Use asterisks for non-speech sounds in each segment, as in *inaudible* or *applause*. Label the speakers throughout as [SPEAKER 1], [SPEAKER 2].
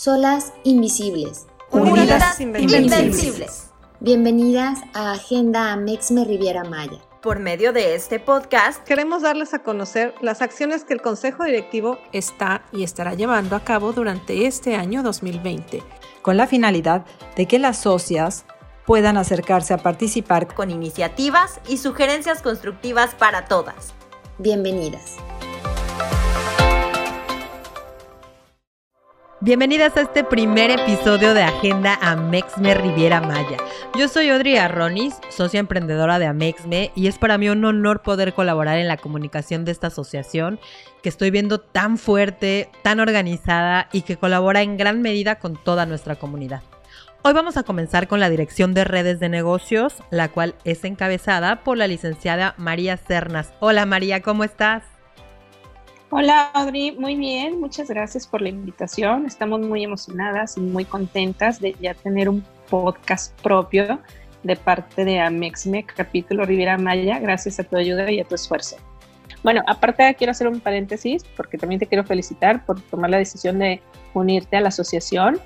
[SPEAKER 1] Solas invisibles.
[SPEAKER 2] Unidas invencibles.
[SPEAKER 1] Bienvenidas a Agenda Amexme Riviera Maya.
[SPEAKER 2] Por medio de este podcast
[SPEAKER 3] queremos darles a conocer las acciones que el Consejo Directivo
[SPEAKER 4] está y estará llevando a cabo durante este año 2020,
[SPEAKER 5] con la finalidad de que las socias puedan acercarse a participar
[SPEAKER 2] con iniciativas y sugerencias constructivas para todas.
[SPEAKER 1] Bienvenidas.
[SPEAKER 2] Bienvenidas a este primer episodio de Agenda Amexme Riviera Maya. Yo soy Audrey Arronis, socia emprendedora de Amexme, y es para mí un honor poder colaborar en la comunicación de esta asociación que estoy viendo tan fuerte, tan organizada y que colabora en gran medida con toda nuestra comunidad. Hoy vamos a comenzar con la dirección de redes de negocios, la cual es encabezada por la licenciada María Cernas. Hola María, ¿cómo estás?
[SPEAKER 6] Hola Audrey, muy bien, muchas gracias por la invitación. Estamos muy emocionadas y muy contentas de ya tener un podcast propio de parte de Amexme, capítulo Riviera Maya, gracias a tu ayuda y a tu esfuerzo. Bueno, aparte quiero hacer un paréntesis porque también te quiero felicitar por tomar la decisión de unirte a la asociación,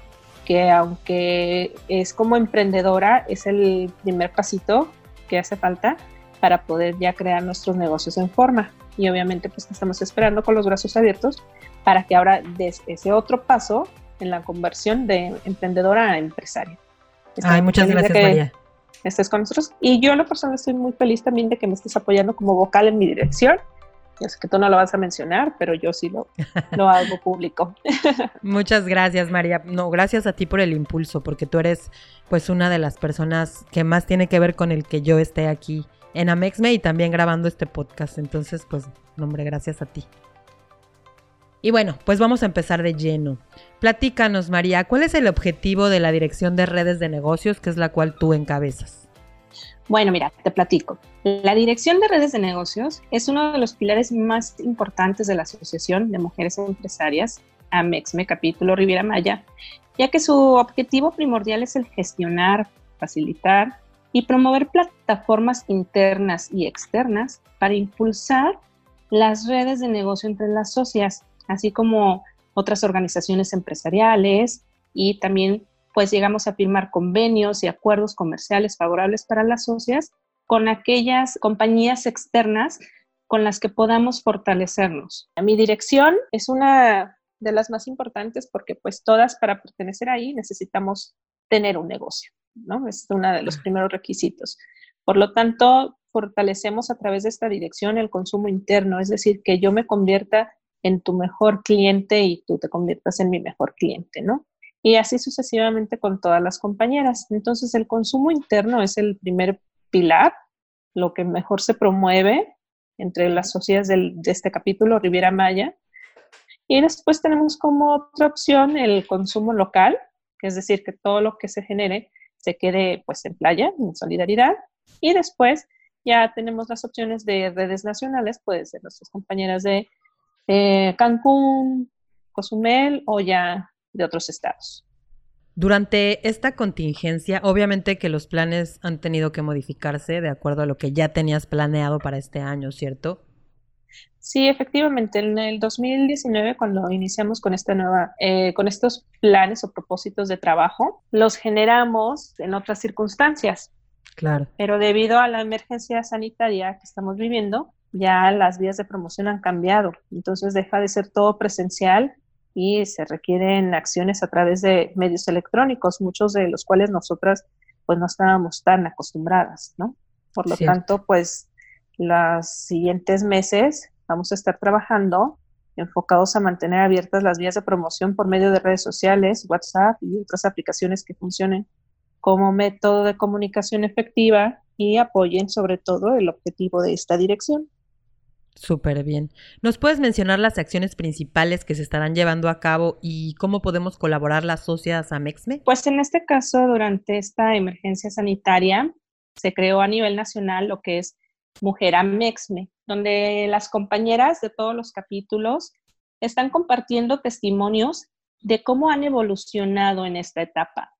[SPEAKER 6] que aunque es como emprendedora, es el primer pasito que hace falta para poder ya crear nuestros negocios en forma y obviamente pues estamos esperando con los brazos abiertos para que ahora des ese otro paso en la conversión de emprendedora a empresaria.
[SPEAKER 2] Ay, muchas gracias María.
[SPEAKER 6] Estés con nosotros y yo en lo personal estoy muy feliz también de que me estés apoyando como vocal en mi dirección. Yo sé que tú no lo vas a mencionar, pero yo sí lo, *laughs* lo hago público. *laughs*
[SPEAKER 2] Muchas gracias, María. No, gracias a ti por el impulso, porque tú eres pues una de las personas que más tiene que ver con el que yo esté aquí en Amexme y también grabando este podcast. Entonces, pues, nombre, gracias a ti. Y bueno, pues vamos a empezar de lleno. Platícanos, María, ¿cuál es el objetivo de la Dirección de Redes de Negocios, que es la cual tú encabezas?
[SPEAKER 6] Bueno, mira, te platico. La Dirección de Redes de Negocios es uno de los pilares más importantes de la Asociación de Mujeres Empresarias, AMEXME, capítulo Riviera Maya, ya que su objetivo primordial es el gestionar, facilitar y promover plataformas internas y externas para impulsar las redes de negocio entre las socias, así como otras organizaciones empresariales y también pues llegamos a firmar convenios y acuerdos comerciales favorables para las socias con aquellas compañías externas con las que podamos fortalecernos. Mi dirección es una de las más importantes porque pues todas para pertenecer ahí necesitamos tener un negocio. ¿No? Es uno de los primeros requisitos. Por lo tanto, fortalecemos a través de esta dirección el consumo interno, es decir, que yo me convierta en tu mejor cliente y tú te conviertas en mi mejor cliente, ¿no? Y así sucesivamente con todas las compañeras. Entonces, el consumo interno es el primer pilar, lo que mejor se promueve entre las sociedades de este capítulo, Riviera Maya. Y después tenemos como otra opción el consumo local, es decir, que todo lo que se genere se quede pues en playa, en solidaridad. Y después ya tenemos las opciones de redes nacionales, puede ser nuestras compañeras de eh, Cancún, Cozumel o ya de otros estados.
[SPEAKER 2] Durante esta contingencia, obviamente que los planes han tenido que modificarse de acuerdo a lo que ya tenías planeado para este año, ¿cierto?
[SPEAKER 6] Sí, efectivamente, en el 2019, cuando iniciamos con esta nueva, eh, con estos planes o propósitos de trabajo, los generamos en otras circunstancias.
[SPEAKER 2] Claro.
[SPEAKER 6] Pero debido a la emergencia sanitaria que estamos viviendo, ya las vías de promoción han cambiado. Entonces deja de ser todo presencial y se requieren acciones a través de medios electrónicos, muchos de los cuales nosotras pues no estábamos tan acostumbradas, ¿no? Por lo tanto, pues los siguientes meses vamos a estar trabajando enfocados a mantener abiertas las vías de promoción por medio de redes sociales, WhatsApp y otras aplicaciones que funcionen como método de comunicación efectiva y apoyen sobre todo el objetivo de esta dirección.
[SPEAKER 2] Súper bien. ¿Nos puedes mencionar las acciones principales que se estarán llevando a cabo y cómo podemos colaborar las socias a MEXME?
[SPEAKER 6] Pues en este caso, durante esta emergencia sanitaria, se creó a nivel nacional lo que es Mujer Amexme, donde las compañeras de todos los capítulos están compartiendo testimonios de cómo han evolucionado en esta etapa,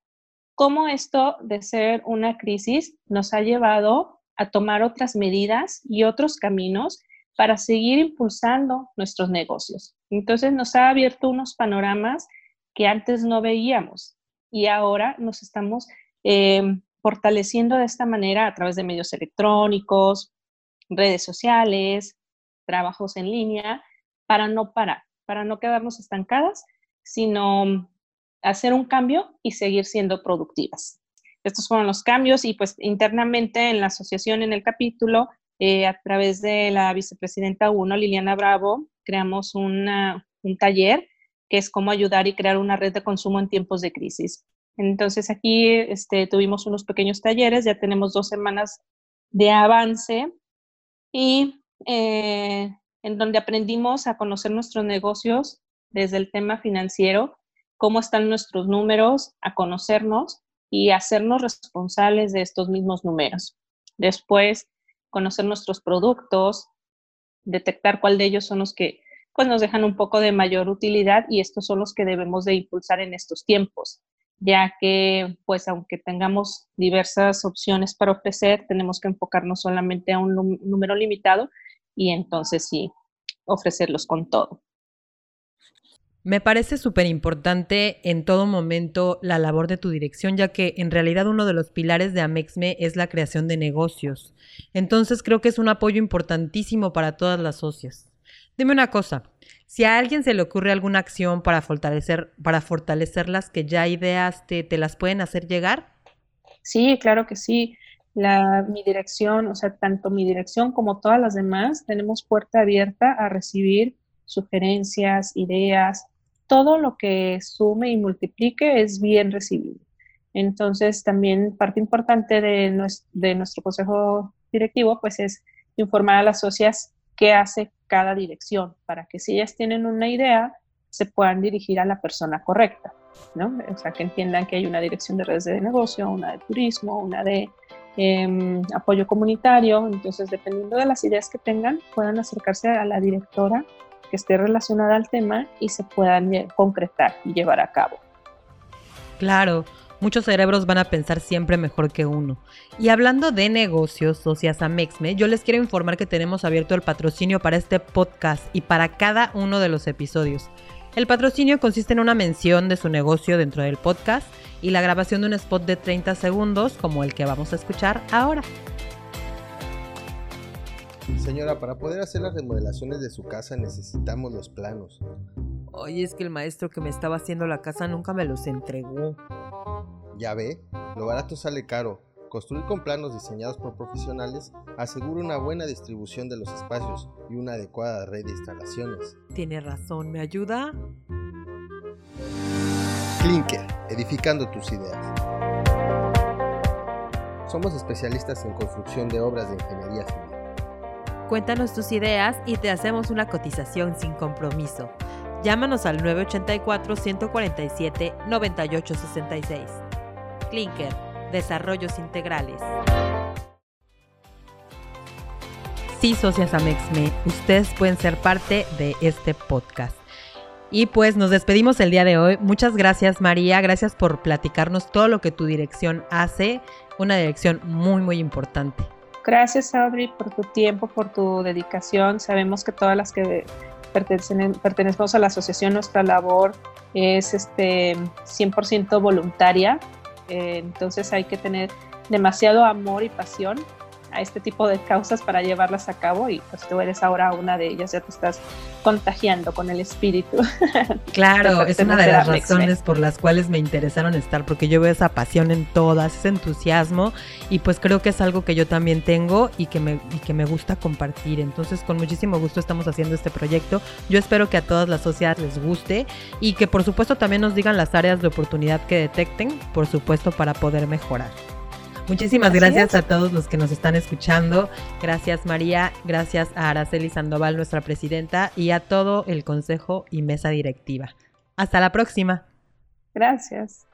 [SPEAKER 6] cómo esto de ser una crisis nos ha llevado a tomar otras medidas y otros caminos para seguir impulsando nuestros negocios. Entonces nos ha abierto unos panoramas que antes no veíamos y ahora nos estamos eh, fortaleciendo de esta manera a través de medios electrónicos, redes sociales, trabajos en línea, para no parar, para no quedarnos estancadas, sino hacer un cambio y seguir siendo productivas. Estos fueron los cambios y pues internamente en la asociación, en el capítulo, eh, a través de la vicepresidenta 1, Liliana Bravo, creamos un taller que es cómo ayudar y crear una red de consumo en tiempos de crisis. Entonces aquí este, tuvimos unos pequeños talleres, ya tenemos dos semanas de avance y eh, en donde aprendimos a conocer nuestros negocios desde el tema financiero, cómo están nuestros números, a conocernos y hacernos responsables de estos mismos números. Después, conocer nuestros productos, detectar cuál de ellos son los que pues, nos dejan un poco de mayor utilidad y estos son los que debemos de impulsar en estos tiempos, ya que pues aunque tengamos diversas opciones para ofrecer, tenemos que enfocarnos solamente a un número limitado y entonces sí, ofrecerlos con todo.
[SPEAKER 2] Me parece súper importante en todo momento la labor de tu dirección, ya que en realidad uno de los pilares de Amexme es la creación de negocios. Entonces creo que es un apoyo importantísimo para todas las socias. Dime una cosa, si a alguien se le ocurre alguna acción para fortalecer, para fortalecer las que ya ideaste, ¿te las pueden hacer llegar?
[SPEAKER 6] Sí, claro que sí. Mi dirección, o sea, tanto mi dirección como todas las demás, tenemos puerta abierta a recibir sugerencias, ideas, todo lo que sume y multiplique es bien recibido. Entonces, también parte importante de nuestro, de nuestro consejo directivo, pues es informar a las socias qué hace cada dirección, para que si ellas tienen una idea, se puedan dirigir a la persona correcta, ¿no? O sea, que entiendan que hay una dirección de redes de negocio, una de turismo, una de em, apoyo comunitario, entonces dependiendo de las ideas que tengan, puedan acercarse a la directora que esté relacionada al tema y se puedan concretar y llevar a cabo.
[SPEAKER 2] Claro, muchos cerebros van a pensar siempre mejor que uno. Y hablando de negocios, socias Amexme, yo les quiero informar que tenemos abierto el patrocinio para este podcast y para cada uno de los episodios. El patrocinio consiste en una mención de su negocio dentro del podcast y la grabación de un spot de 30 segundos como el que vamos a escuchar ahora.
[SPEAKER 7] Señora, para poder hacer las remodelaciones de su casa necesitamos los planos.
[SPEAKER 2] Oye, es que el maestro que me estaba haciendo la casa nunca me los entregó.
[SPEAKER 7] Ya ve, lo barato sale caro. Construir con planos diseñados por profesionales asegura una buena distribución de los espacios y una adecuada red de instalaciones.
[SPEAKER 2] Tiene razón, ¿me ayuda?
[SPEAKER 7] Clinker, edificando tus ideas. Somos especialistas en construcción de obras de ingeniería civil
[SPEAKER 2] Cuéntanos tus ideas y te hacemos una cotización sin compromiso. Llámanos al 984-147-9866. Clinker, Desarrollos Integrales. Sí, socias Amexme, ustedes pueden ser parte de este podcast. Y pues nos despedimos el día de hoy. Muchas gracias María, gracias por platicarnos todo lo que tu dirección hace, una dirección muy muy importante.
[SPEAKER 6] Gracias, Audrey, por tu tiempo, por tu dedicación. Sabemos que todas las que pertenecemos a la asociación, nuestra labor es este 100% voluntaria. Eh, entonces hay que tener demasiado amor y pasión a este tipo de causas para llevarlas a cabo y pues tú eres ahora una de ellas, ya te estás contagiando con el espíritu. *laughs*
[SPEAKER 2] Claro, es una de las razones por las cuales me interesaron estar, porque yo veo esa pasión en todas, ese entusiasmo y pues creo que es algo que yo también tengo y que me, y que me gusta compartir. Entonces con muchísimo gusto estamos haciendo este proyecto. Yo espero que a todas las sociedades les guste y que por supuesto también nos digan las áreas de oportunidad que detecten, por supuesto para poder mejorar. Muchísimas gracias a todos los que nos están escuchando. Gracias María, gracias a Araceli Sandoval, nuestra presidenta, y a todo el consejo y mesa directiva. Hasta la próxima.
[SPEAKER 6] Gracias.